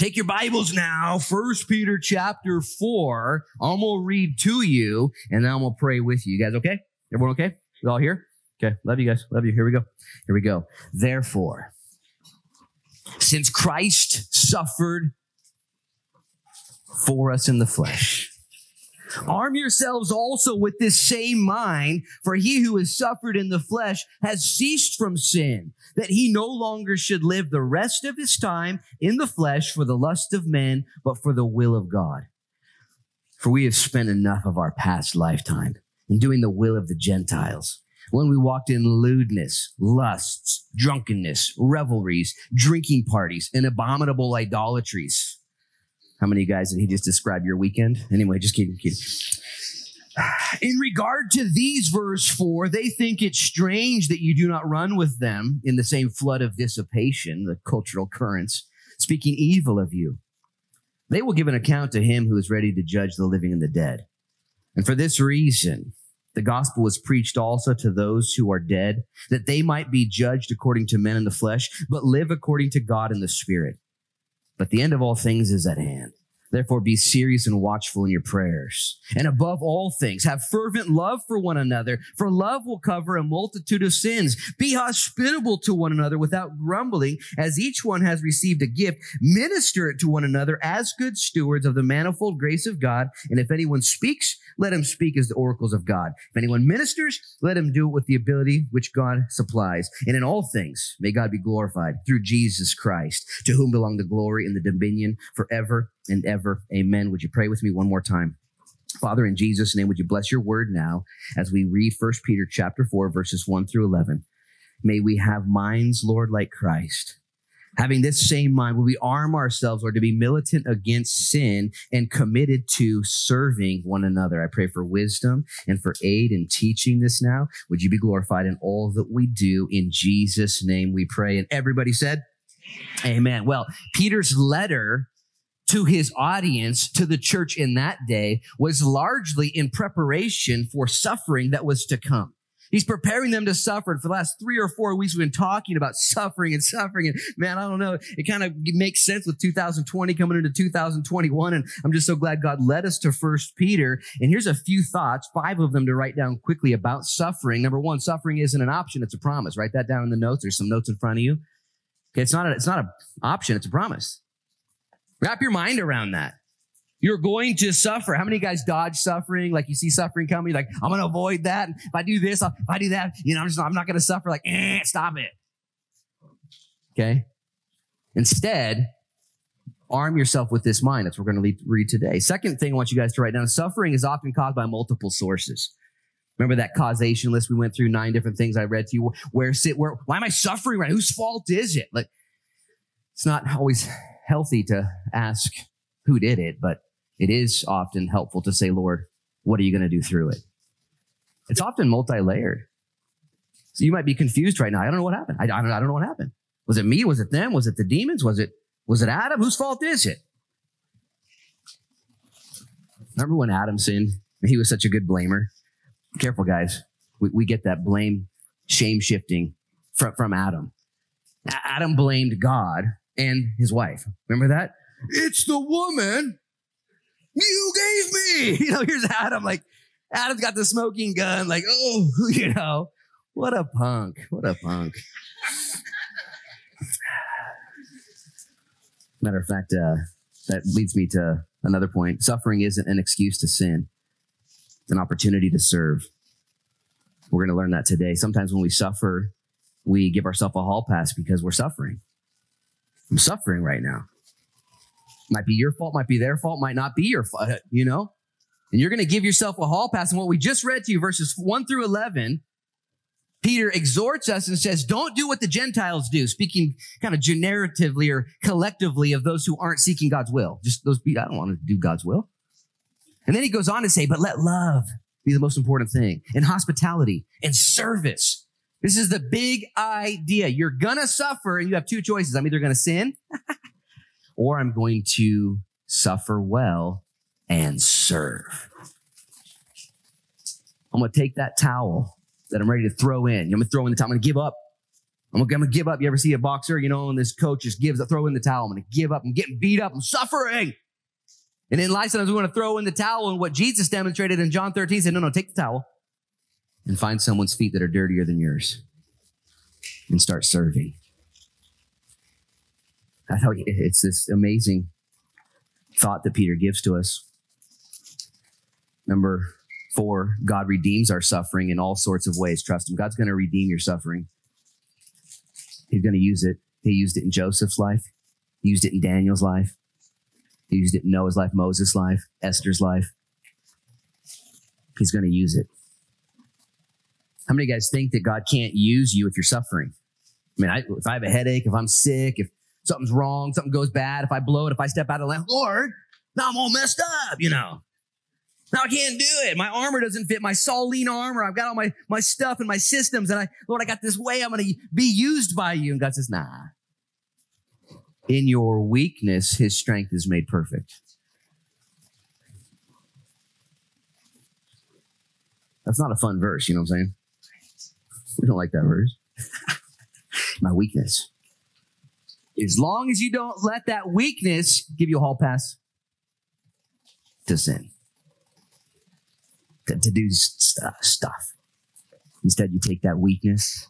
Take your Bibles now, First Peter chapter 4. I'm going to read to you, and then I'm going to pray with you. You guys okay? Everyone okay? We all here? Okay. Love you guys. Love you. Here we go. Here we go. Therefore, since Christ suffered for us in the flesh, Arm yourselves also with this same mind, for he who has suffered in the flesh has ceased from sin, that he no longer should live the rest of his time in the flesh for the lust of men, but for the will of God. For we have spent enough of our past lifetime in doing the will of the Gentiles. When we walked in lewdness, lusts, drunkenness, revelries, drinking parties, and abominable idolatries how many guys did he just describe your weekend? Anyway, just kidding, kidding. In regard to these, verse 4, they think it strange that you do not run with them in the same flood of dissipation, the cultural currents, speaking evil of you. They will give an account to him who is ready to judge the living and the dead. And for this reason, the gospel was preached also to those who are dead, that they might be judged according to men in the flesh, but live according to God in the spirit. But the end of all things is at hand. Therefore, be serious and watchful in your prayers. And above all things, have fervent love for one another, for love will cover a multitude of sins. Be hospitable to one another without grumbling, as each one has received a gift. Minister it to one another as good stewards of the manifold grace of God. And if anyone speaks, let him speak as the oracles of God. If anyone ministers, let him do it with the ability which God supplies. And in all things, may God be glorified through Jesus Christ, to whom belong the glory and the dominion forever and ever. Amen. Would you pray with me one more time? Father, in Jesus' name, would you bless your word now as we read 1 Peter chapter 4, verses 1 through 11. May we have minds, Lord, like Christ. Having this same mind, will we arm ourselves, or to be militant against sin and committed to serving one another? I pray for wisdom and for aid in teaching this now. Would you be glorified in all that we do? In Jesus' name we pray. And everybody said, Amen. Well, Peter's letter to his audience, to the church in that day, was largely in preparation for suffering that was to come. He's preparing them to suffer. And for the last three or four weeks, we've been talking about suffering and suffering. And man, I don't know. It kind of makes sense with 2020 coming into 2021. And I'm just so glad God led us to First Peter. And here's a few thoughts, five of them to write down quickly about suffering. Number one, suffering isn't an option. It's a promise. Write that down in the notes. There's some notes in front of you. Okay. It's not a, it's not an option. It's a promise. Wrap your mind around that. You're going to suffer. How many guys dodge suffering? Like you see suffering coming, like I'm going to avoid that. If I do this, if I do that, you know, I'm just I'm not going to suffer. Like, eh, stop it. Okay. Instead, arm yourself with this mind. That's what we're going to read today. Second thing I want you guys to write down: suffering is often caused by multiple sources. Remember that causation list we went through nine different things I read to you. Where sit? Where? Why am I suffering? Right? Whose fault is it? Like, it's not always healthy to ask who did it, but it is often helpful to say, Lord, what are you going to do through it? It's often multi layered. So you might be confused right now. I don't know what happened. I, I, don't, I don't know what happened. Was it me? Was it them? Was it the demons? Was it, was it Adam? Whose fault is it? Remember when Adam sinned? He was such a good blamer. Careful, guys. We, we get that blame, shame shifting from, from Adam. Adam blamed God and his wife. Remember that? It's the woman you gave me. You know, here's Adam. Like, Adam's got the smoking gun. Like, oh, you know, what a punk. What a punk. Matter of fact, uh, that leads me to another point. Suffering isn't an excuse to sin, it's an opportunity to serve. We're going to learn that today. Sometimes when we suffer, we give ourselves a hall pass because we're suffering. I'm suffering right now. Might be your fault, might be their fault, might not be your fault, you know? And you're going to give yourself a hall pass. And what we just read to you, verses 1 through 11, Peter exhorts us and says, don't do what the Gentiles do, speaking kind of generatively or collectively of those who aren't seeking God's will. Just those people, I don't want to do God's will. And then he goes on to say, but let love be the most important thing and hospitality and service this is the big idea. You're gonna suffer and you have two choices. I'm either gonna sin or I'm going to suffer well and serve. I'm gonna take that towel that I'm ready to throw in. I'm gonna throw in the towel. I'm gonna give up. I'm gonna, I'm gonna give up. You ever see a boxer, you know, and this coach just gives a throw in the towel. I'm gonna give up. I'm getting beat up. I'm suffering. And then life sometimes we want to throw in the towel. And what Jesus demonstrated in John 13 said, no, no, take the towel and find someone's feet that are dirtier than yours and start serving. I thought it's this amazing thought that Peter gives to us. Number four, God redeems our suffering in all sorts of ways. Trust Him. God's going to redeem your suffering. He's going to use it. He used it in Joseph's life. He used it in Daniel's life. He used it in Noah's life, Moses' life, Esther's life. He's going to use it. How many guys think that God can't use you if you're suffering? I mean, I, if I have a headache, if I'm sick, if something's wrong, something goes bad, if I blow it, if I step out of lamp, Lord, now I'm all messed up, you know. Now I can't do it. My armor doesn't fit my Saline armor. I've got all my, my stuff and my systems. And I, Lord, I got this way I'm going to be used by you. And God says, nah. In your weakness, his strength is made perfect. That's not a fun verse. You know what I'm saying? We don't like that verse. my weakness. As long as you don't let that weakness give you a hall pass to sin to, to do st- stuff. Instead, you take that weakness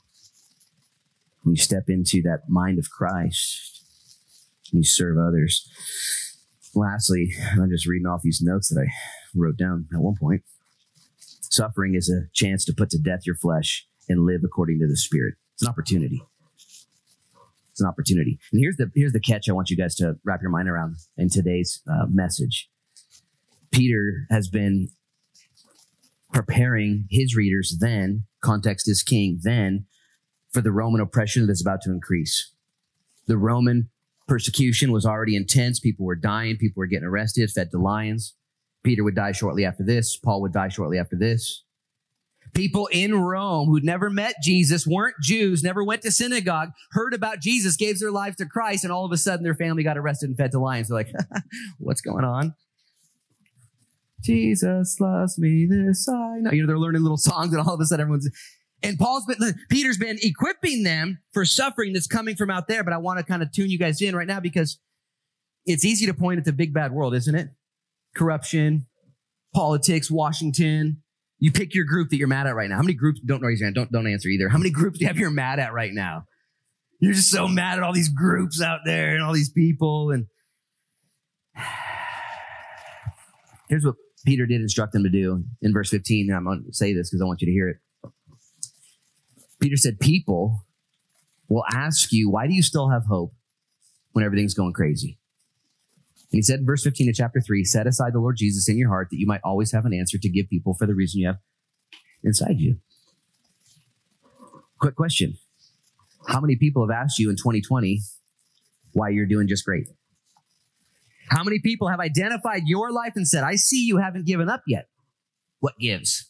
and you step into that mind of Christ and you serve others. Lastly, I'm just reading off these notes that I wrote down at one point. Suffering is a chance to put to death your flesh and live according to the Spirit. It's an opportunity. It's an opportunity. And here's the here's the catch. I want you guys to wrap your mind around in today's uh, message. Peter has been preparing his readers then, context is king, then for the Roman oppression that's about to increase. The Roman persecution was already intense. People were dying. People were getting arrested, fed to lions. Peter would die shortly after this. Paul would die shortly after this. People in Rome who'd never met Jesus, weren't Jews, never went to synagogue, heard about Jesus, gave their lives to Christ, and all of a sudden their family got arrested and fed to lions. They're like, what's going on? Jesus loves me, this I know. You know, they're learning little songs and all of a sudden everyone's, and Paul's been, Peter's been equipping them for suffering that's coming from out there. But I want to kind of tune you guys in right now because it's easy to point at the big bad world, isn't it? Corruption, politics, Washington. You pick your group that you're mad at right now. How many groups, don't raise your hand, don't, don't answer either. How many groups do you have you're mad at right now? You're just so mad at all these groups out there and all these people. And here's what Peter did instruct them to do in verse 15. And I'm going to say this because I want you to hear it. Peter said, People will ask you, why do you still have hope when everything's going crazy? And he said in verse 15 of chapter 3, set aside the Lord Jesus in your heart that you might always have an answer to give people for the reason you have inside you. Quick question. How many people have asked you in 2020 why you're doing just great? How many people have identified your life and said, I see you haven't given up yet? What gives?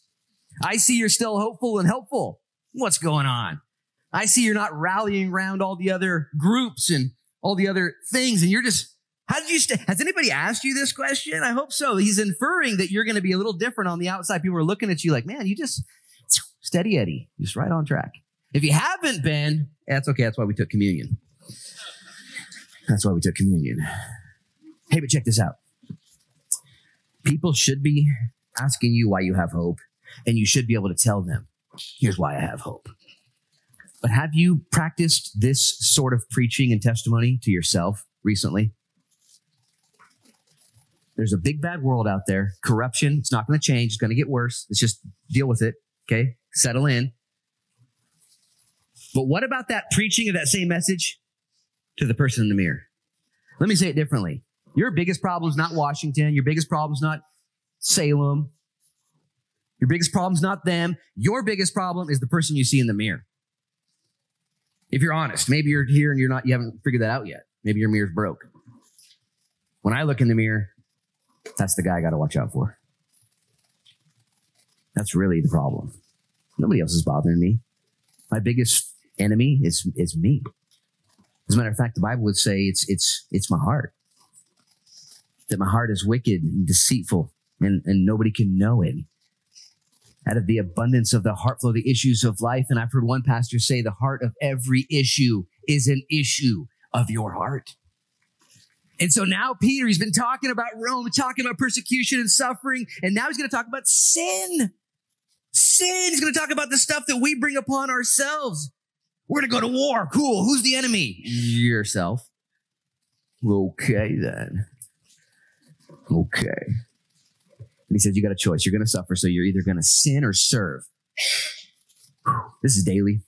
I see you're still hopeful and helpful. What's going on? I see you're not rallying around all the other groups and all the other things. And you're just, how did you, has anybody asked you this question? I hope so. He's inferring that you're going to be a little different on the outside. People are looking at you like, man, you just steady Eddie, just right on track. If you haven't been, that's okay. That's why we took communion. That's why we took communion. Hey, but check this out. People should be asking you why you have hope, and you should be able to tell them, here's why I have hope. But have you practiced this sort of preaching and testimony to yourself recently? There's a big bad world out there. Corruption, it's not going to change. It's going to get worse. Let's just deal with it. Okay. Settle in. But what about that preaching of that same message to the person in the mirror? Let me say it differently. Your biggest problem is not Washington. Your biggest problem is not Salem. Your biggest problem is not them. Your biggest problem is the person you see in the mirror. If you're honest, maybe you're here and you're not, you haven't figured that out yet. Maybe your mirror's broke. When I look in the mirror, that's the guy I got to watch out for. That's really the problem. Nobody else is bothering me. My biggest enemy is, is me. As a matter of fact, the Bible would say it's, it's, it's my heart that my heart is wicked and deceitful and, and nobody can know it. Out of the abundance of the heart flow the issues of life. And I've heard one pastor say the heart of every issue is an issue of your heart. And so now Peter, he's been talking about Rome, talking about persecution and suffering, and now he's going to talk about sin. Sin. He's going to talk about the stuff that we bring upon ourselves. We're going to go to war. Cool. Who's the enemy? Yourself. Okay, then. Okay. And he says, You got a choice. You're going to suffer, so you're either going to sin or serve. This is daily.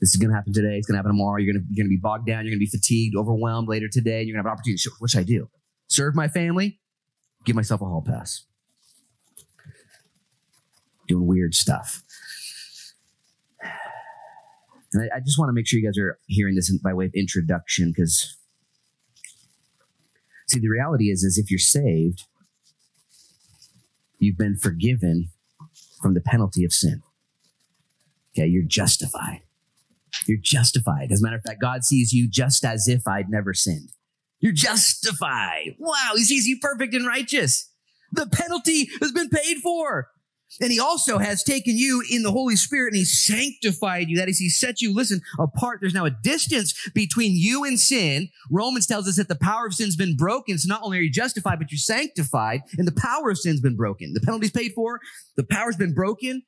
This is going to happen today. It's going to happen tomorrow. You're going to, you're going to be bogged down. You're going to be fatigued, overwhelmed later today. You're going to have an opportunity. What should I do? Serve my family? Give myself a hall pass. Doing weird stuff. And I, I just want to make sure you guys are hearing this by way of introduction because, see, the reality is, is if you're saved, you've been forgiven from the penalty of sin. Okay, you're justified. You're justified. As a matter of fact, God sees you just as if I'd never sinned. You're justified. Wow, he sees you perfect and righteous. The penalty has been paid for. And he also has taken you in the Holy Spirit and he sanctified you. That is, he set you, listen, apart. There's now a distance between you and sin. Romans tells us that the power of sin's been broken. So not only are you justified, but you're sanctified and the power of sin's been broken. The penalty's paid for. The power's been broken.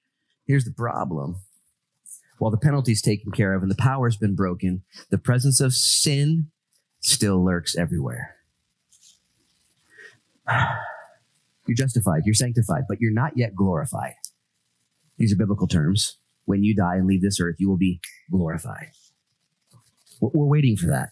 Here's the problem. While the penalty's taken care of and the power's been broken, the presence of sin still lurks everywhere. You're justified, you're sanctified, but you're not yet glorified. These are biblical terms. When you die and leave this earth, you will be glorified. We're waiting for that.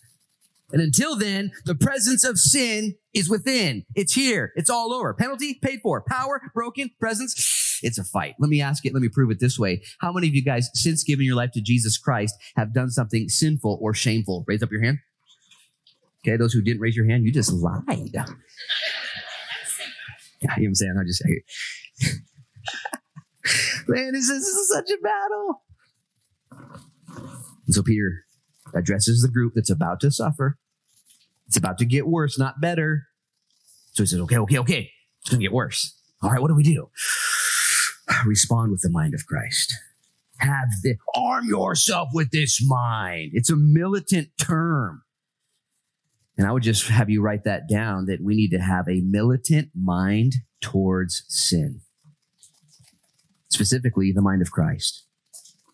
And until then, the presence of sin is within. It's here. It's all over. Penalty paid for. Power broken. Presence. It's a fight. Let me ask it. Let me prove it this way. How many of you guys, since giving your life to Jesus Christ, have done something sinful or shameful? Raise up your hand. Okay. Those who didn't raise your hand, you just lied. Yeah, you know what I'm saying? I just, I, man, this is, this is such a battle. And so Peter addresses the group that's about to suffer. It's about to get worse, not better. So he says, okay, okay, okay. It's going to get worse. All right, what do we do? Respond with the mind of Christ. Have the, arm yourself with this mind. It's a militant term. And I would just have you write that down that we need to have a militant mind towards sin. Specifically, the mind of Christ.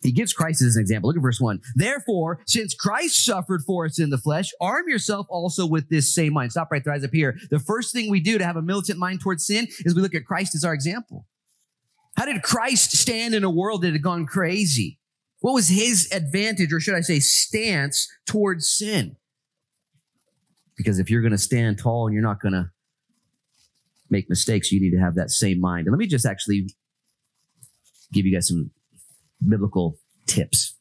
He gives Christ as an example. Look at verse one. Therefore, since Christ suffered for us in the flesh, arm yourself also with this same mind. Stop right there, eyes up here. The first thing we do to have a militant mind towards sin is we look at Christ as our example. How did Christ stand in a world that had gone crazy? What was his advantage, or should I say, stance towards sin? Because if you're going to stand tall and you're not going to make mistakes, you need to have that same mind. And let me just actually give you guys some biblical tips.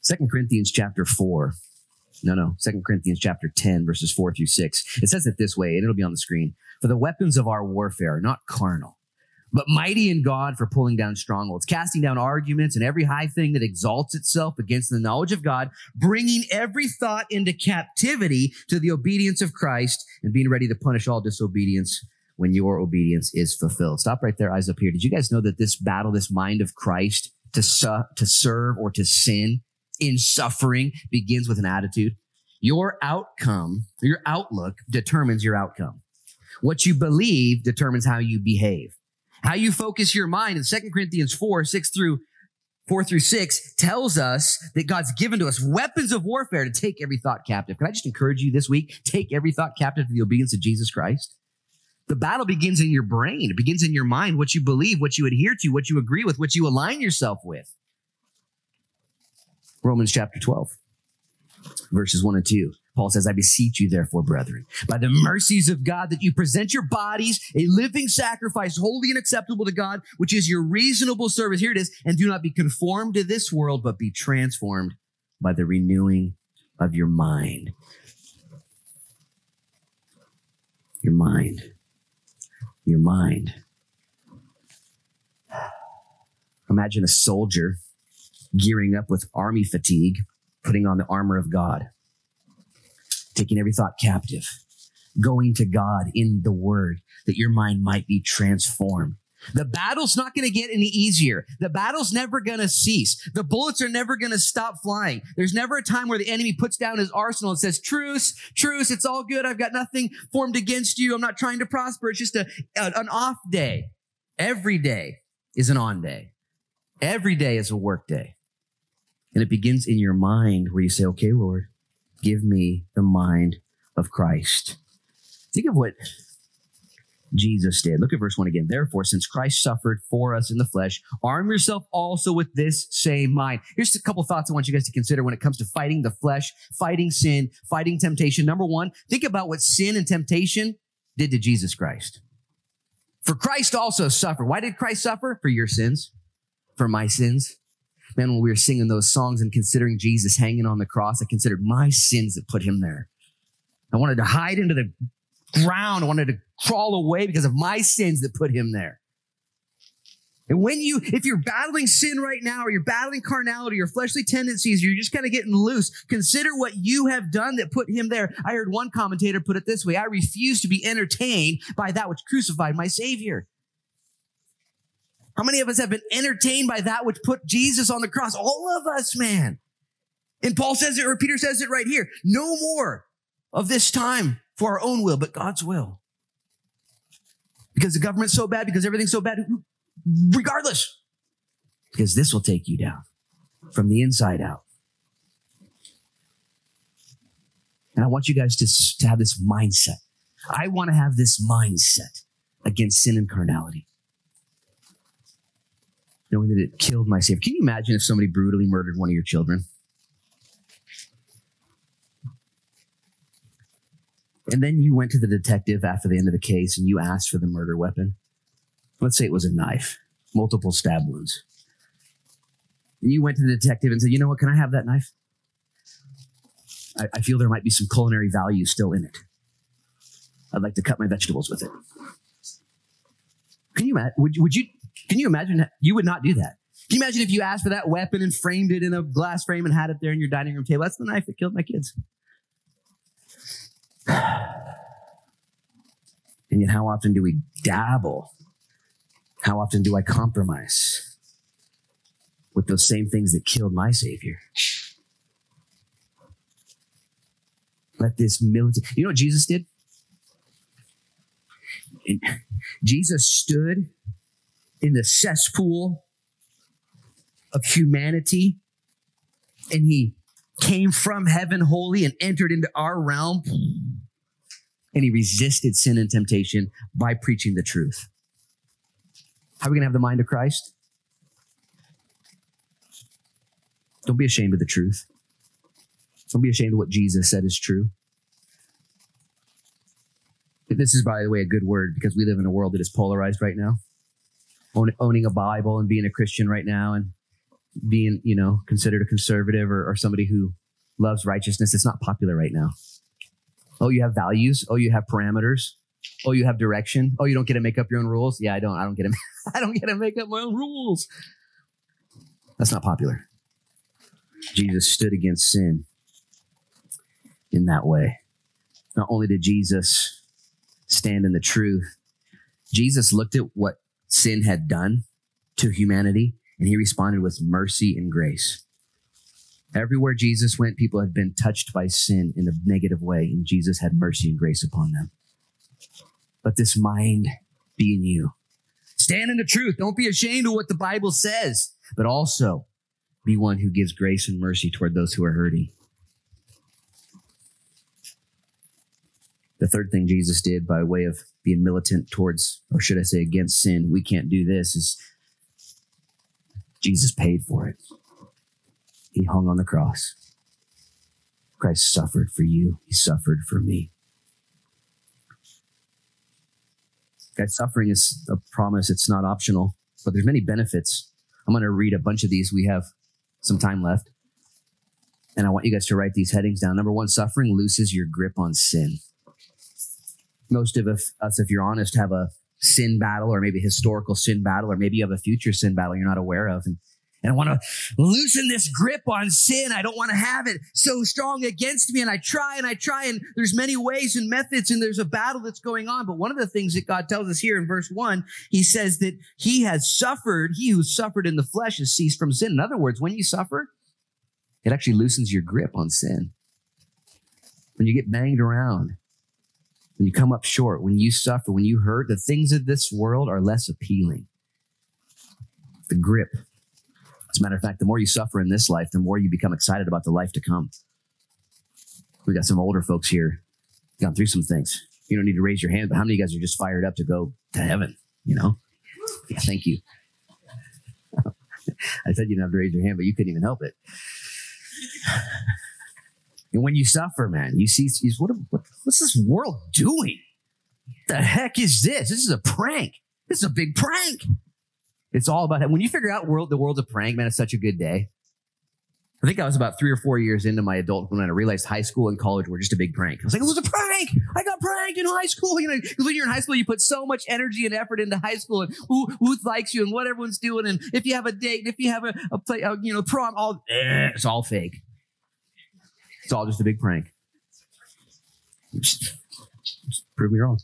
Second Corinthians chapter 4. No, no. Second Corinthians chapter 10, verses 4 through 6. It says it this way, and it'll be on the screen. For the weapons of our warfare are not carnal but mighty in God for pulling down strongholds, casting down arguments and every high thing that exalts itself against the knowledge of God, bringing every thought into captivity to the obedience of Christ and being ready to punish all disobedience when your obedience is fulfilled. Stop right there, eyes up here. Did you guys know that this battle, this mind of Christ to, su- to serve or to sin in suffering begins with an attitude? Your outcome, your outlook determines your outcome. What you believe determines how you behave. How you focus your mind in 2 Corinthians 4, 6 through 4 through 6 tells us that God's given to us weapons of warfare to take every thought captive. Can I just encourage you this week? Take every thought captive to the obedience of Jesus Christ. The battle begins in your brain. It begins in your mind, what you believe, what you adhere to, what you agree with, what you align yourself with. Romans chapter 12, verses 1 and 2. Paul says, I beseech you, therefore, brethren, by the mercies of God, that you present your bodies a living sacrifice, holy and acceptable to God, which is your reasonable service. Here it is. And do not be conformed to this world, but be transformed by the renewing of your mind. Your mind. Your mind. Imagine a soldier gearing up with army fatigue, putting on the armor of God taking every thought captive, going to God in the word. that your mind might be transformed. The battle's not going to get any easier. The battle's never going to cease. The bullets are never going to stop flying. There's never a time where the enemy puts down his arsenal and says, truce, truce, it's all good. I've got nothing formed against you. I'm not trying to prosper. It's just a, an off day. Every day is an on day. Every day is a work day. And it begins in your mind where you say, okay, Lord, give me the mind of Christ. Think of what Jesus did. Look at verse 1 again. Therefore, since Christ suffered for us in the flesh, arm yourself also with this same mind. Here's a couple thoughts I want you guys to consider when it comes to fighting the flesh, fighting sin, fighting temptation. Number one, think about what sin and temptation did to Jesus Christ. For Christ also suffered. Why did Christ suffer? For your sins, for my sins. Man, when we were singing those songs and considering Jesus hanging on the cross, I considered my sins that put him there. I wanted to hide into the ground. I wanted to crawl away because of my sins that put him there. And when you, if you're battling sin right now, or you're battling carnality or fleshly tendencies, you're just kind of getting loose, consider what you have done that put him there. I heard one commentator put it this way I refuse to be entertained by that which crucified my Savior. How many of us have been entertained by that which put Jesus on the cross? All of us, man. And Paul says it, or Peter says it right here. No more of this time for our own will, but God's will. Because the government's so bad, because everything's so bad, regardless. Because this will take you down from the inside out. And I want you guys to, to have this mindset. I want to have this mindset against sin and carnality. Knowing that it killed my Savior. Can you imagine if somebody brutally murdered one of your children? And then you went to the detective after the end of the case and you asked for the murder weapon. Let's say it was a knife, multiple stab wounds. And you went to the detective and said, You know what? Can I have that knife? I, I feel there might be some culinary value still in it. I'd like to cut my vegetables with it. Can you imagine? Would, would you? Can you imagine? You would not do that. Can you imagine if you asked for that weapon and framed it in a glass frame and had it there in your dining room table? That's the knife that killed my kids. And yet, how often do we dabble? How often do I compromise with those same things that killed my Savior? Let this militant, you know what Jesus did? Jesus stood in the cesspool of humanity and he came from heaven holy and entered into our realm. And he resisted sin and temptation by preaching the truth. How are we going to have the mind of Christ? Don't be ashamed of the truth. Don't be ashamed of what Jesus said is true. This is, by the way, a good word because we live in a world that is polarized right now. Owning a Bible and being a Christian right now and being, you know, considered a conservative or, or somebody who loves righteousness. It's not popular right now. Oh, you have values. Oh, you have parameters. Oh, you have direction. Oh, you don't get to make up your own rules. Yeah, I don't. I don't get to. I don't get to make up my own rules. That's not popular. Jesus stood against sin in that way. Not only did Jesus stand in the truth, Jesus looked at what sin had done to humanity and he responded with mercy and grace. Everywhere Jesus went, people had been touched by sin in a negative way, and Jesus had mercy and grace upon them. Let this mind be in you. Stand in the truth. Don't be ashamed of what the Bible says, but also be one who gives grace and mercy toward those who are hurting. The third thing Jesus did by way of being militant towards, or should I say against sin, we can't do this, is Jesus paid for it. He hung on the cross. Christ suffered for you. He suffered for me. Guys, suffering is a promise. It's not optional, but there's many benefits. I'm going to read a bunch of these. We have some time left. And I want you guys to write these headings down. Number one, suffering looses your grip on sin. Most of us, if you're honest, have a sin battle or maybe historical sin battle, or maybe you have a future sin battle you're not aware of. And, and I want to loosen this grip on sin. I don't want to have it so strong against me. And I try and I try and there's many ways and methods and there's a battle that's going on. But one of the things that God tells us here in verse one, he says that he has suffered. He who suffered in the flesh has ceased from sin. In other words, when you suffer, it actually loosens your grip on sin. When you get banged around, when you come up short, when you suffer, when you hurt, the things of this world are less appealing. The grip. As a matter of fact, the more you suffer in this life, the more you become excited about the life to come. We got some older folks here, gone through some things. You don't need to raise your hand, but how many of you guys are just fired up to go to heaven? You know? Yeah, thank you. I said you didn't have to raise your hand, but you couldn't even help it. When you suffer, man, you see, you, what, what, what's this world doing? The heck is this? This is a prank. This is a big prank. It's all about when you figure out world the world's a prank, man. It's such a good day. I think I was about three or four years into my adulthood when I realized high school and college were just a big prank. I was like, it was a prank. I got pranked in high school. You know, when you're in high school, you put so much energy and effort into high school and who, who likes you and what everyone's doing. And if you have a date, and if you have a, a play, a, you know, prom, all, eh, it's all fake. It's all just a big prank. Just, just prove me wrong.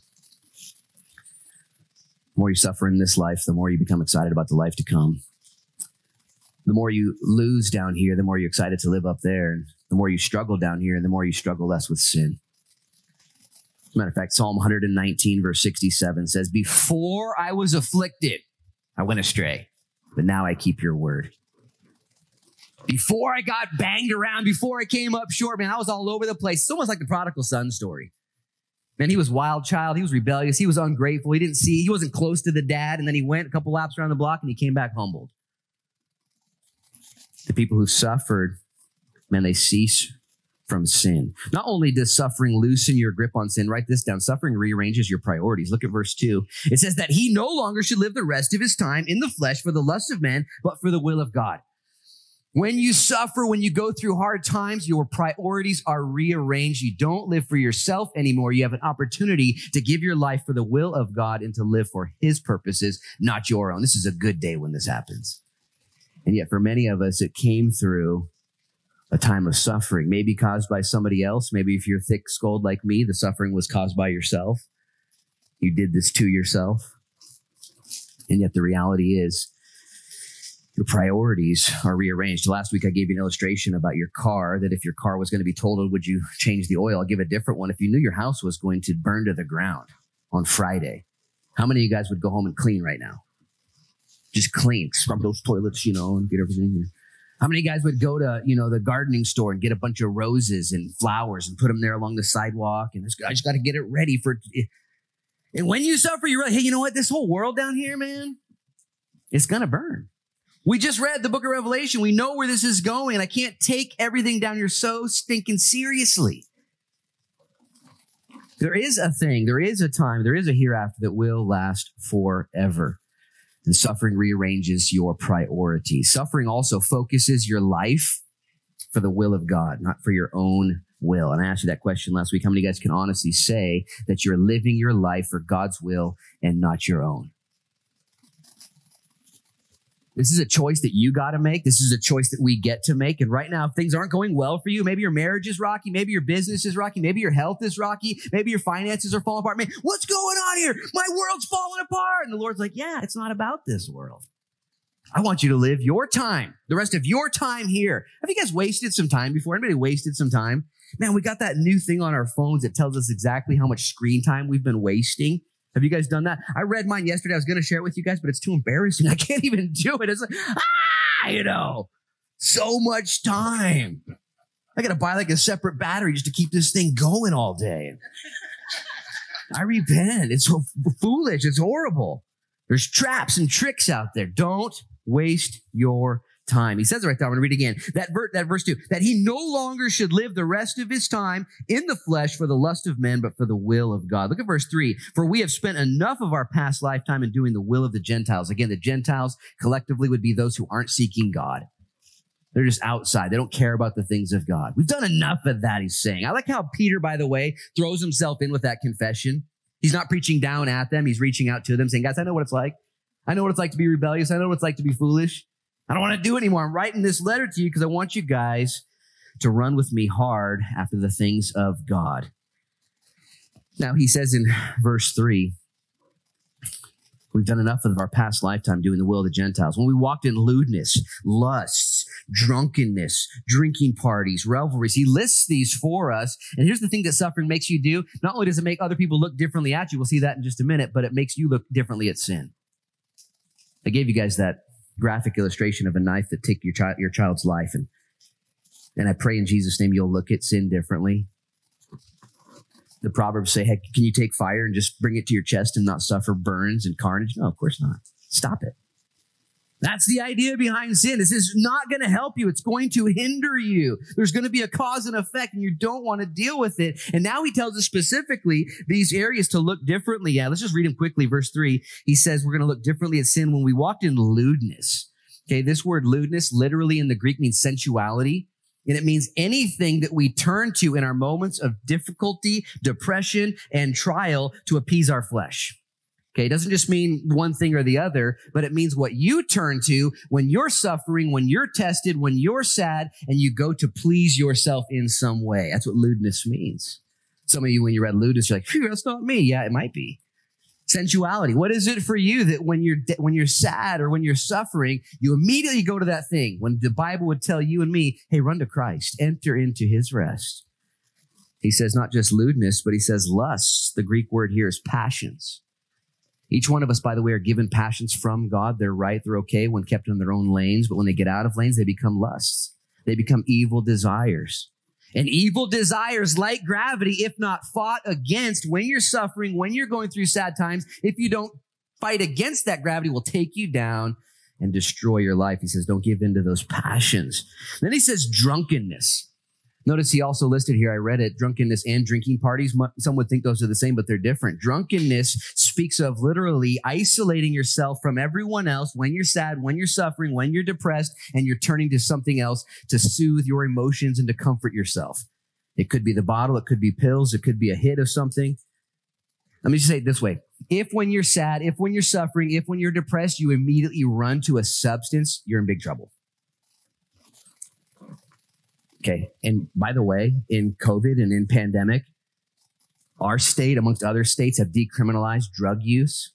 The more you suffer in this life, the more you become excited about the life to come. The more you lose down here, the more you're excited to live up there. And the more you struggle down here, and the more you struggle less with sin. As a matter of fact, Psalm 119, verse 67 says, Before I was afflicted, I went astray, but now I keep your word before I got banged around, before I came up short, man, I was all over the place. It's almost like the prodigal son story. Man, he was wild child. He was rebellious. He was ungrateful. He didn't see, he wasn't close to the dad. And then he went a couple laps around the block and he came back humbled. The people who suffered, man, they cease from sin. Not only does suffering loosen your grip on sin, write this down. Suffering rearranges your priorities. Look at verse two. It says that he no longer should live the rest of his time in the flesh for the lust of men, but for the will of God. When you suffer, when you go through hard times, your priorities are rearranged. You don't live for yourself anymore. You have an opportunity to give your life for the will of God and to live for his purposes, not your own. This is a good day when this happens. And yet for many of us, it came through a time of suffering, maybe caused by somebody else. Maybe if you're thick skulled like me, the suffering was caused by yourself. You did this to yourself. And yet the reality is your priorities are rearranged. Last week, I gave you an illustration about your car that if your car was going to be totaled, would you change the oil? I'll give a different one. If you knew your house was going to burn to the ground on Friday, how many of you guys would go home and clean right now? Just clean, scrub those toilets, you know, and get everything. How many guys would go to, you know, the gardening store and get a bunch of roses and flowers and put them there along the sidewalk? And this guy's got to get it ready for. And when you suffer, you're like, hey, you know what? This whole world down here, man, it's going to burn. We just read the book of Revelation. We know where this is going. I can't take everything down here so stinking seriously. There is a thing, there is a time, there is a hereafter that will last forever. And suffering rearranges your priorities. Suffering also focuses your life for the will of God, not for your own will. And I asked you that question last week. How many guys can honestly say that you're living your life for God's will and not your own? This is a choice that you got to make. This is a choice that we get to make. And right now, if things aren't going well for you, maybe your marriage is rocky, maybe your business is rocky, maybe your health is rocky, maybe your finances are falling apart. Man, what's going on here? My world's falling apart. And the Lord's like, yeah, it's not about this world. I want you to live your time, the rest of your time here. Have you guys wasted some time before? Anybody wasted some time? Man, we got that new thing on our phones that tells us exactly how much screen time we've been wasting. Have you guys done that? I read mine yesterday. I was going to share it with you guys, but it's too embarrassing. I can't even do it. It's like, ah, you know, so much time. I got to buy like a separate battery just to keep this thing going all day. I repent. It's so foolish. It's horrible. There's traps and tricks out there. Don't waste your time. He says it right there. I'm going to read again. That, ver- that verse two, that he no longer should live the rest of his time in the flesh for the lust of men, but for the will of God. Look at verse three. For we have spent enough of our past lifetime in doing the will of the Gentiles. Again, the Gentiles collectively would be those who aren't seeking God. They're just outside. They don't care about the things of God. We've done enough of that, he's saying. I like how Peter, by the way, throws himself in with that confession. He's not preaching down at them. He's reaching out to them saying, guys, I know what it's like. I know what it's like to be rebellious. I know what it's like to be foolish. I don't want to do anymore. I'm writing this letter to you because I want you guys to run with me hard after the things of God. Now, he says in verse 3 We've done enough of our past lifetime doing the will of the Gentiles. When we walked in lewdness, lusts, drunkenness, drinking parties, revelries, he lists these for us. And here's the thing that suffering makes you do. Not only does it make other people look differently at you, we'll see that in just a minute, but it makes you look differently at sin. I gave you guys that graphic illustration of a knife that take your child, your child's life. And, and I pray in Jesus' name you'll look at sin differently the proverbs say, hey, can you take fire and just bring it to your chest and not suffer burns and carnage? No, of course not. Stop it. That's the idea behind sin. This is not going to help you. It's going to hinder you. There's going to be a cause and effect and you don't want to deal with it. And now he tells us specifically these areas to look differently. Yeah, let's just read him quickly. Verse three, he says we're going to look differently at sin when we walked in lewdness. Okay, this word lewdness literally in the Greek means sensuality. And it means anything that we turn to in our moments of difficulty, depression, and trial to appease our flesh. Okay, it doesn't just mean one thing or the other, but it means what you turn to when you're suffering, when you're tested, when you're sad, and you go to please yourself in some way. That's what lewdness means. Some of you, when you read lewdness, you're like, phew, that's not me. Yeah, it might be. Sensuality. What is it for you that when you're when you're sad or when you're suffering you immediately go to that thing? When the bible would tell you and me hey run to christ. Enter into his rest. He says not just lewdness but he says lusts. The greek word here is passions each one of us by the way are given passions from god they're right they're okay when kept in their own lanes but when they get out of lanes they become lusts they become evil desires and evil desires like gravity, if not fought against when you're suffering, when you're going through sad times, if you don't fight against that gravity will take you down and destroy your life. He says, don't give in to those passions. Then he says drunkenness. Notice he also listed here, I read it, drunkenness and drinking parties. Some would think those are the same, but they're different. Drunkenness speaks of literally isolating yourself from everyone else when you're sad, when you're suffering, when you're depressed, and you're turning to something else to soothe your emotions and to comfort yourself. It could be the bottle, it could be pills, it could be a hit of something. Let me just say it this way. If when you're sad, if when you're suffering, if when you're depressed, you immediately run to a substance, you're in big trouble. Okay. And by the way, in COVID and in pandemic, our state, amongst other states, have decriminalized drug use.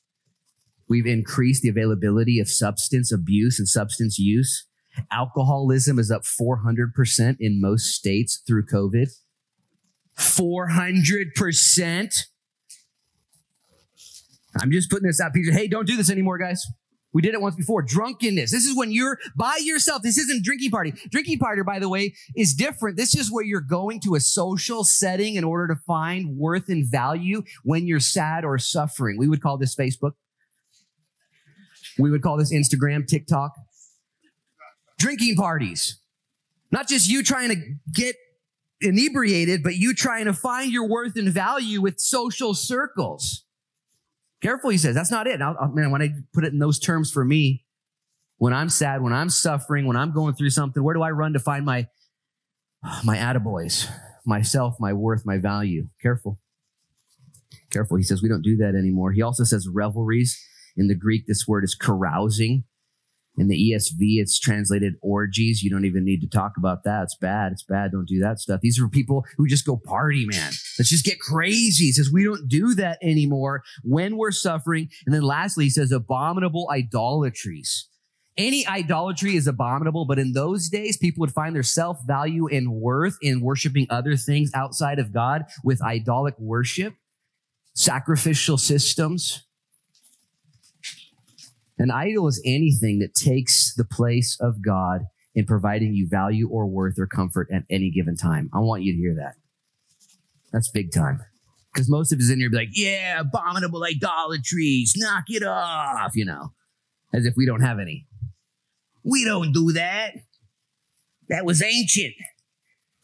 We've increased the availability of substance abuse and substance use. Alcoholism is up 400% in most states through COVID. 400%. I'm just putting this out, Peter. Hey, don't do this anymore, guys. We did it once before. Drunkenness. This is when you're by yourself. This isn't drinking party. Drinking party, by the way, is different. This is where you're going to a social setting in order to find worth and value when you're sad or suffering. We would call this Facebook. We would call this Instagram, TikTok. Drinking parties. Not just you trying to get inebriated, but you trying to find your worth and value with social circles. Careful, he says. That's not it. I'll, oh, man, when I put it in those terms for me, when I'm sad, when I'm suffering, when I'm going through something, where do I run to find my my attaboys, myself, my worth, my value? Careful. Careful. He says we don't do that anymore. He also says revelries. In the Greek, this word is carousing. In the ESV, it's translated orgies. You don't even need to talk about that. It's bad. It's bad. Don't do that stuff. These are people who just go party, man. Let's just get crazy. He says we don't do that anymore when we're suffering. And then lastly, he says abominable idolatries. Any idolatry is abominable, but in those days, people would find their self value and worth in worshiping other things outside of God with idolic worship, sacrificial systems, an idol is anything that takes the place of God in providing you value or worth or comfort at any given time. I want you to hear that. That's big time. Because most of us in here be like, yeah, abominable idolatries, knock it off, you know, as if we don't have any. We don't do that. That was ancient.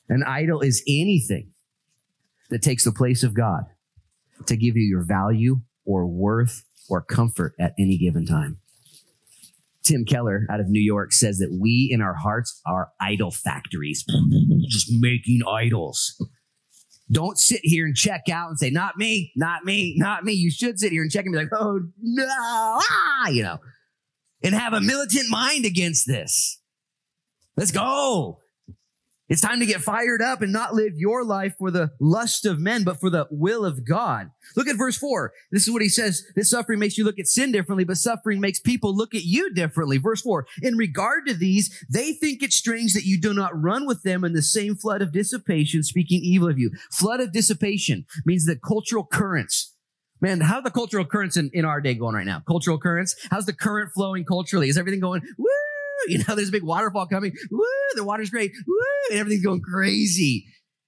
An idol is anything that takes the place of God to give you your value or worth or comfort at any given time. Tim Keller out of New York says that we in our hearts are idol factories, just making idols. Don't sit here and check out and say, not me, not me, not me. You should sit here and check and be like, oh no, ah, you know. and have a militant mind against this. Let's go. It's time to get fired up and not live your life for the lust of men, but for the will of God. Look at verse four. This is what he says. This suffering makes you look at sin differently, but suffering makes people look at you differently. Verse four. In regard to these, they think it strange that you do not run with them in the same flood of dissipation, speaking evil of you. Flood of dissipation means the cultural currents. Man, how's the cultural currents in, in our day going right now? Cultural currents? How's the current flowing culturally? Is everything going? You know, there's a big waterfall coming. Woo! The water's great. Woo! And everything's going crazy.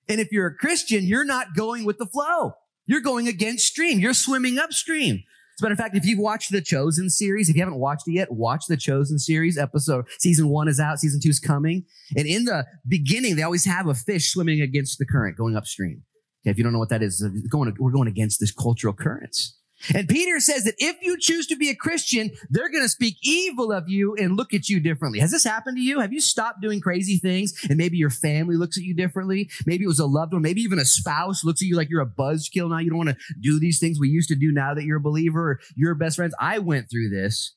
And if you're a Christian, you're not going with the flow. You're going against stream. You're swimming upstream. As a matter of fact, if you've watched the Chosen series, if you haven't watched it yet, watch the Chosen series. Episode season one is out, season two is coming. And in the beginning, they always have a fish swimming against the current, going upstream. Okay, if you don't know what that is, going, we're going against this cultural currents. And Peter says that if you choose to be a Christian, they're going to speak evil of you and look at you differently. Has this happened to you? Have you stopped doing crazy things and maybe your family looks at you differently? Maybe it was a loved one. Maybe even a spouse looks at you like you're a buzzkill now. You don't want to do these things we used to do now that you're a believer or you're best friends. I went through this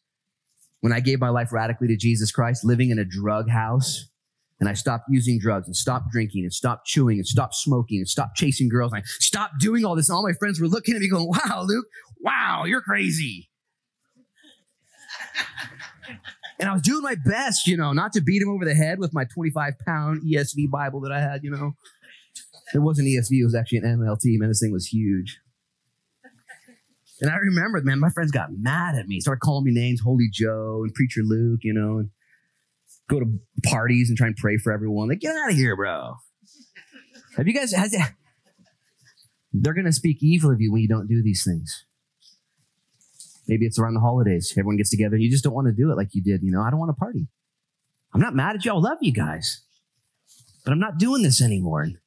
when I gave my life radically to Jesus Christ, living in a drug house and I stopped using drugs and stopped drinking and stopped chewing and stopped smoking and stopped chasing girls. And I stopped doing all this. And all my friends were looking at me going, wow, Luke, wow, you're crazy. and I was doing my best, you know, not to beat him over the head with my 25 pound ESV Bible that I had, you know. It wasn't ESV, it was actually an NLT. Man, this thing was huge. And I remember, man, my friends got mad at me, started calling me names, Holy Joe and Preacher Luke, you know, and go to parties and try and pray for everyone. Like, get out of here, bro. Have you guys, has it, they're going to speak evil of you when you don't do these things. Maybe it's around the holidays. Everyone gets together and you just don't want to do it like you did. You know, I don't want to party. I'm not mad at you. I love you guys, but I'm not doing this anymore. And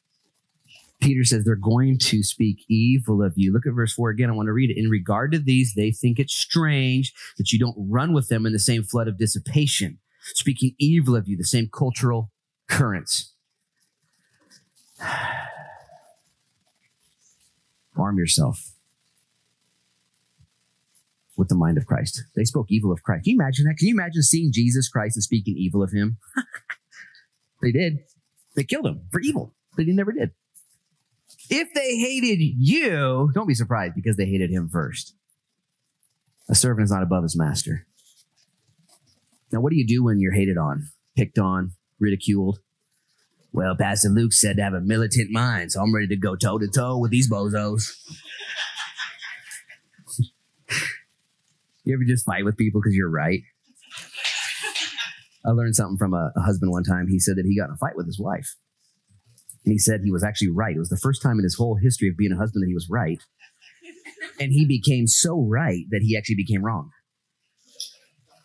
Peter says they're going to speak evil of you. Look at verse four again. I want to read it. In regard to these, they think it's strange that you don't run with them in the same flood of dissipation, speaking evil of you, the same cultural currents. Arm yourself with the mind of Christ. They spoke evil of Christ. Can you imagine that? Can you imagine seeing Jesus Christ and speaking evil of him? they did. They killed him for evil, but he never did. If they hated you, don't be surprised because they hated him first. A servant is not above his master. Now, what do you do when you're hated on, picked on, ridiculed? Well, Pastor Luke said to have a militant mind, so I'm ready to go toe to toe with these bozos. you ever just fight with people because you're right? I learned something from a, a, husband one time. He said that he got in a fight with his wife. And he said he was actually right. It was the first time in his whole history of being a husband that he was right. And he became so right that he actually became wrong.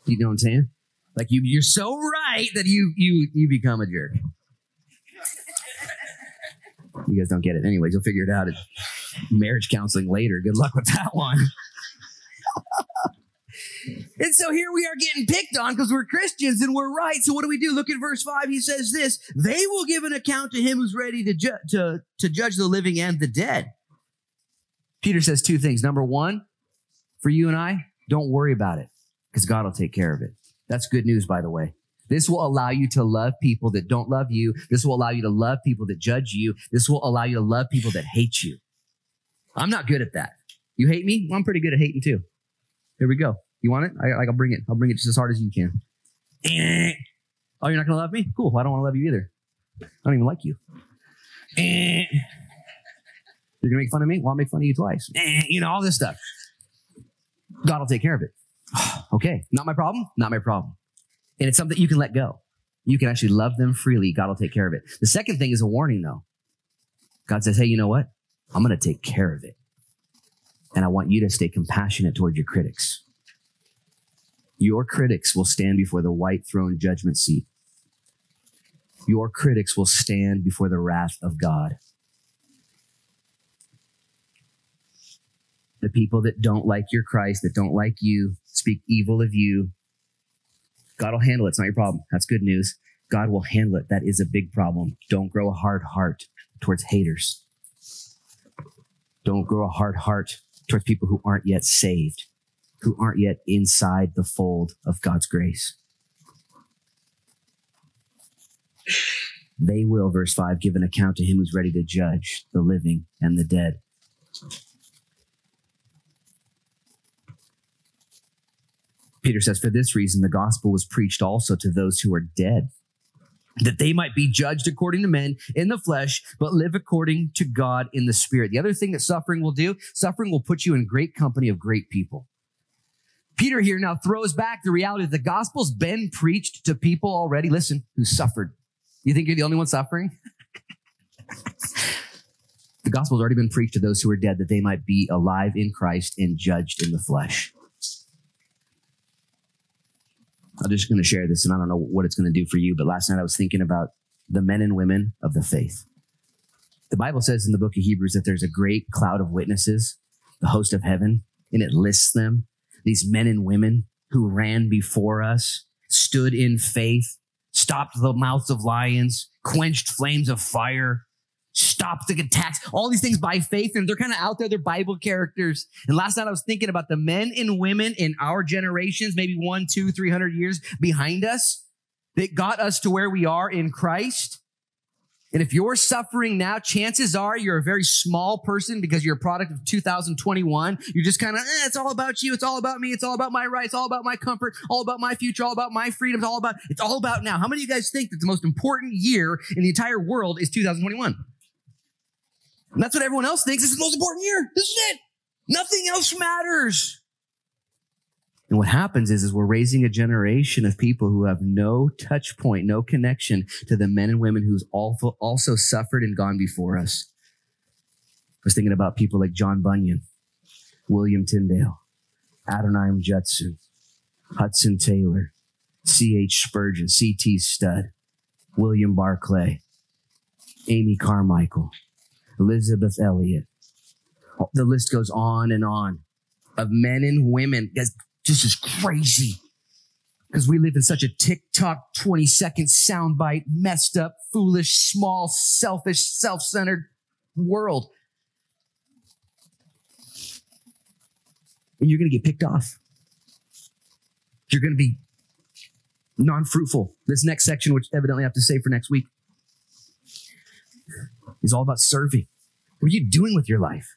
You know what I'm saying? Like you, you're so right that you you you become a jerk. You guys don't get it. Anyways, you'll figure it out at marriage counseling later. Good luck with that one. and so here we are getting picked on because we're Christians and we're right. So what do we do? Look at verse five. He says this, they will give an account to him who's ready to, ju- to, to judge the living and the dead. Peter says two things. Number one, for you and I, don't worry about it because God will take care of it. That's good news, by the way. This will allow you to love people that don't love you. This will allow you to love people that judge you. This will allow you to love people that hate you. I'm not good at that. You hate me? Well, I'm pretty good at hating too. Here we go. You want it? I, will bring it. I'll bring it just as hard as you can. Eh. Oh, you're not going to love me? Cool. I don't want to love you either. I don't even like you. Eh. You're going to make fun of me? Well, I'll make fun of you twice. Eh. You know, all this stuff. God will take care of it. okay. Not my problem. Not my problem. And it's something you can let go. You can actually love them freely. God will take care of it. The second thing is a warning though. God says, Hey, you know what? I'm going to take care of it. And I want you to stay compassionate toward your critics. Your critics will stand before the white throne judgment seat. Your critics will stand before the wrath of God. The people that don't like your Christ, that don't like you, speak evil of you, God will handle it. It's not your problem. That's good news. God will handle it. That is a big problem. Don't grow a hard heart towards haters. Don't grow a hard heart towards people who aren't yet saved. who aren't yet inside the fold of God's grace. They will, verse 5, give an account to him who's ready to judge the living and the dead. Peter says, For this reason, the gospel was preached also to those who are dead, that they might be judged according to men in the flesh, but live according to God in the spirit. The other thing that suffering will do, suffering will put you in great company of great people. Peter here now throws back the reality that the gospel's been preached to people already, listen, who suffered. You think you're the only one suffering? the gospel's already been preached to those who are dead that they might be alive in Christ and judged in the flesh. I'm just going to share this and I don't know what it's going to do for you, but last night I was thinking about the men and women of the faith. The Bible says in the book of Hebrews that there's a great cloud of witnesses, the host of heaven, and it lists them, these men and women who ran before us, stood in faith, stopped the mouths of lions, quenched flames of fire, stop the attacks, all these things by faith. And they're kind of out there. They're Bible characters. And last night I was thinking about the men and women in our generations, maybe one, two, three hundred years behind us that got us to where we are in Christ. And if you're suffering now, chances are you're a very small person because you're a product of 2021. You're just kind of, eh, it's all about you. It's all about me. It's all about my rights, all about my comfort, all about my future, all about my freedoms, all about, it's all about now. How many of you guys think that the most important year in the entire world is 2021? And that's what everyone else thinks. This is the most important year. This is it. Nothing else matters. And what happens is, is we're raising a generation of people who have no touch point, no connection to the men and women who's also, suffered and gone before us. I was thinking about people like John Bunyan, William Tyndale, Adoniram Judson, Hudson Taylor, C.H. Spurgeon, C.T. Studd, William Barclay, Amy Carmichael, Elisabeth Elliot. The list goes on and on of men and women. Guys, this is crazy because we live in such a TikTok 20 second soundbite, messed up, foolish, small, selfish, self centered world. And you're going to get picked off. You're going to be non fruitful. This next section, which evidently I have to say for next week, is all about serving. What are you doing with your life?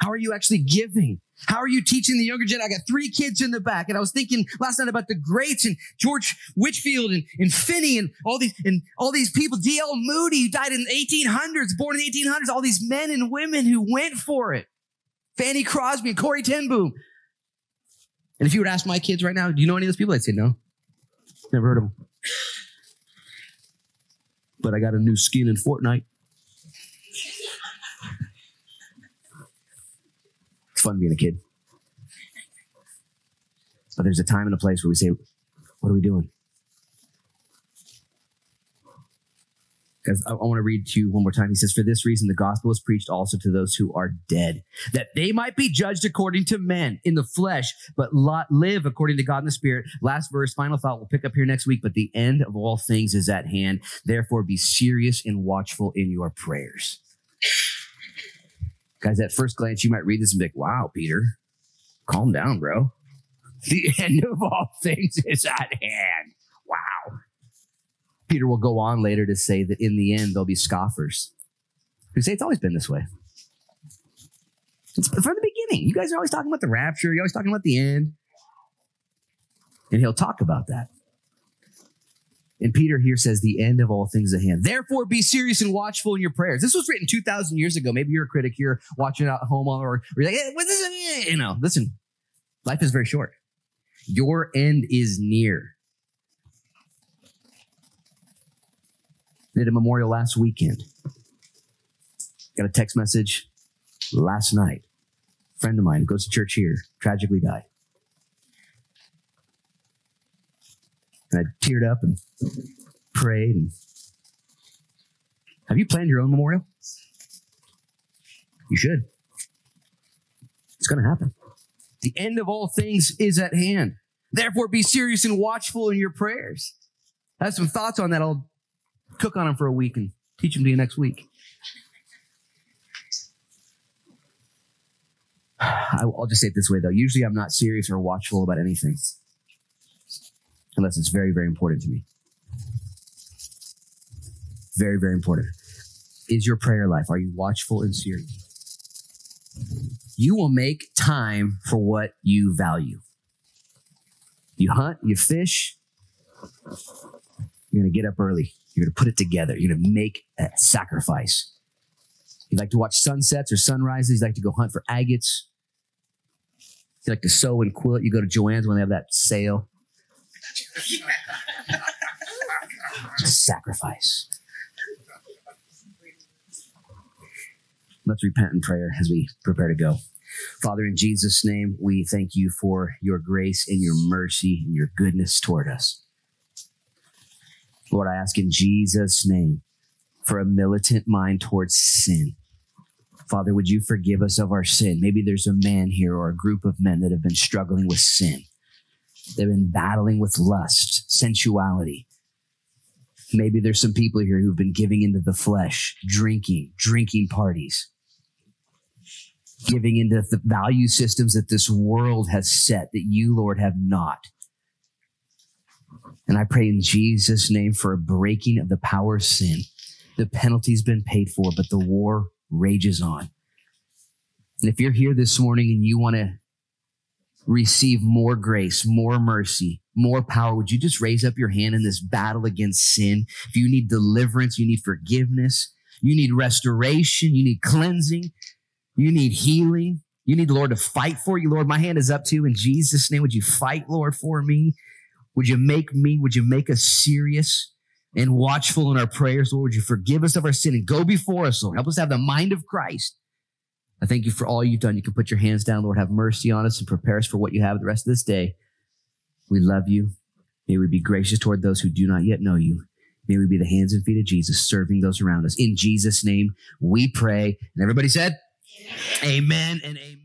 How are you actually giving? How are you teaching the younger gen? I got three kids in the back, and I was thinking last night about the greats and George Whitefield and, and Finney and all these and all these people. D.L. Moody, who died in the 1800s, born in the 1800s. All these men and women who went for it. Fanny Crosby and Corrie ten Boom. And if you to ask my kids right now, do you know any of those people? I'd say no. Never heard of them. But I got a new skin in Fortnite. It's fun being a kid. But there's a time and a place where we say, What are we doing? Because I, I want to read to you one more time. He says, For this reason, the gospel is preached also to those who are dead, that they might be judged according to men in the flesh, but live according to God in the spirit. Last verse, final thought, we'll pick up here next week. But the end of all things is at hand. Therefore, be serious and watchful in your prayers. Guys, at first glance, you might read this and be like, wow, Peter, calm down, bro. The end of all things is at hand. Wow. Peter will go on later to say that in the end, there'll be scoffers who say it's always been this way. It's from the beginning. You guys are always talking about the rapture. You're always talking about the end. And he'll talk about that. And Peter here says, the end of all things at hand. Therefore, be serious and watchful in your prayers. This was written 2,000 years ago. Maybe you're a critic here watching at home or, you're like, hey, what is it? You know, listen, life is very short. Your end is near. Did a memorial last weekend. Got a text message last night. Friend of mine goes to church here, tragically died. And I teared up and prayed. And have you planned your own memorial? You should. It's going to happen. The end of all things is at hand. Therefore, be serious and watchful in your prayers. I have some thoughts on that. I'll cook on them for a week and teach them to you next week. I'll just say it this way though. Usually I'm not serious or watchful about anything unless it's very, very important to me. Very, very important. Is your prayer life? Are you watchful and serious? You will make time for what you value. You hunt, you fish, you're going to get up early. You're going to put it together. You're going to make a sacrifice. You like to watch sunsets or sunrises. You like to go hunt for agates. You like to sew and quilt. You go to Joann's when they have that sale. Just sacrifice. Let's repent in prayer as we prepare to go. Father, in Jesus' name, we thank you for your grace and your mercy and your goodness toward us. Lord, I ask in Jesus' name for a militant mind towards sin. Father, would you forgive us of our sin? Maybe there's a man here or a group of men that have been struggling with sin. They've been battling with lust, sensuality. Maybe there's some people here who've been giving into the flesh, drinking, drinking parties, giving into the value systems that this world has set that you, Lord, have not. And I pray in Jesus' name for a breaking of the power of sin. The penalty's been paid for, but the war rages on. And if you're here this morning and you want to receive more grace, more mercy, more power, would you just raise up your hand in this battle against sin? If you need deliverance, you need forgiveness, you need restoration, you need cleansing, you need healing, you need the Lord to fight for you. Lord, my hand is up to you in Jesus' name. Would you fight, Lord, for me? Would you make me, would you make us serious and watchful in our prayers? Lord, would you forgive us of our sin and go before us, Lord? Help us have the mind of Christ. I thank you for all you've done. You can put your hands down, Lord. Have mercy on us and prepare us for what you have the rest of this day. We love you. May we be gracious toward those who do not yet know you. May we be the hands and feet of Jesus, serving those around us. In Jesus' name, we pray. And everybody said, Amen, amen and amen.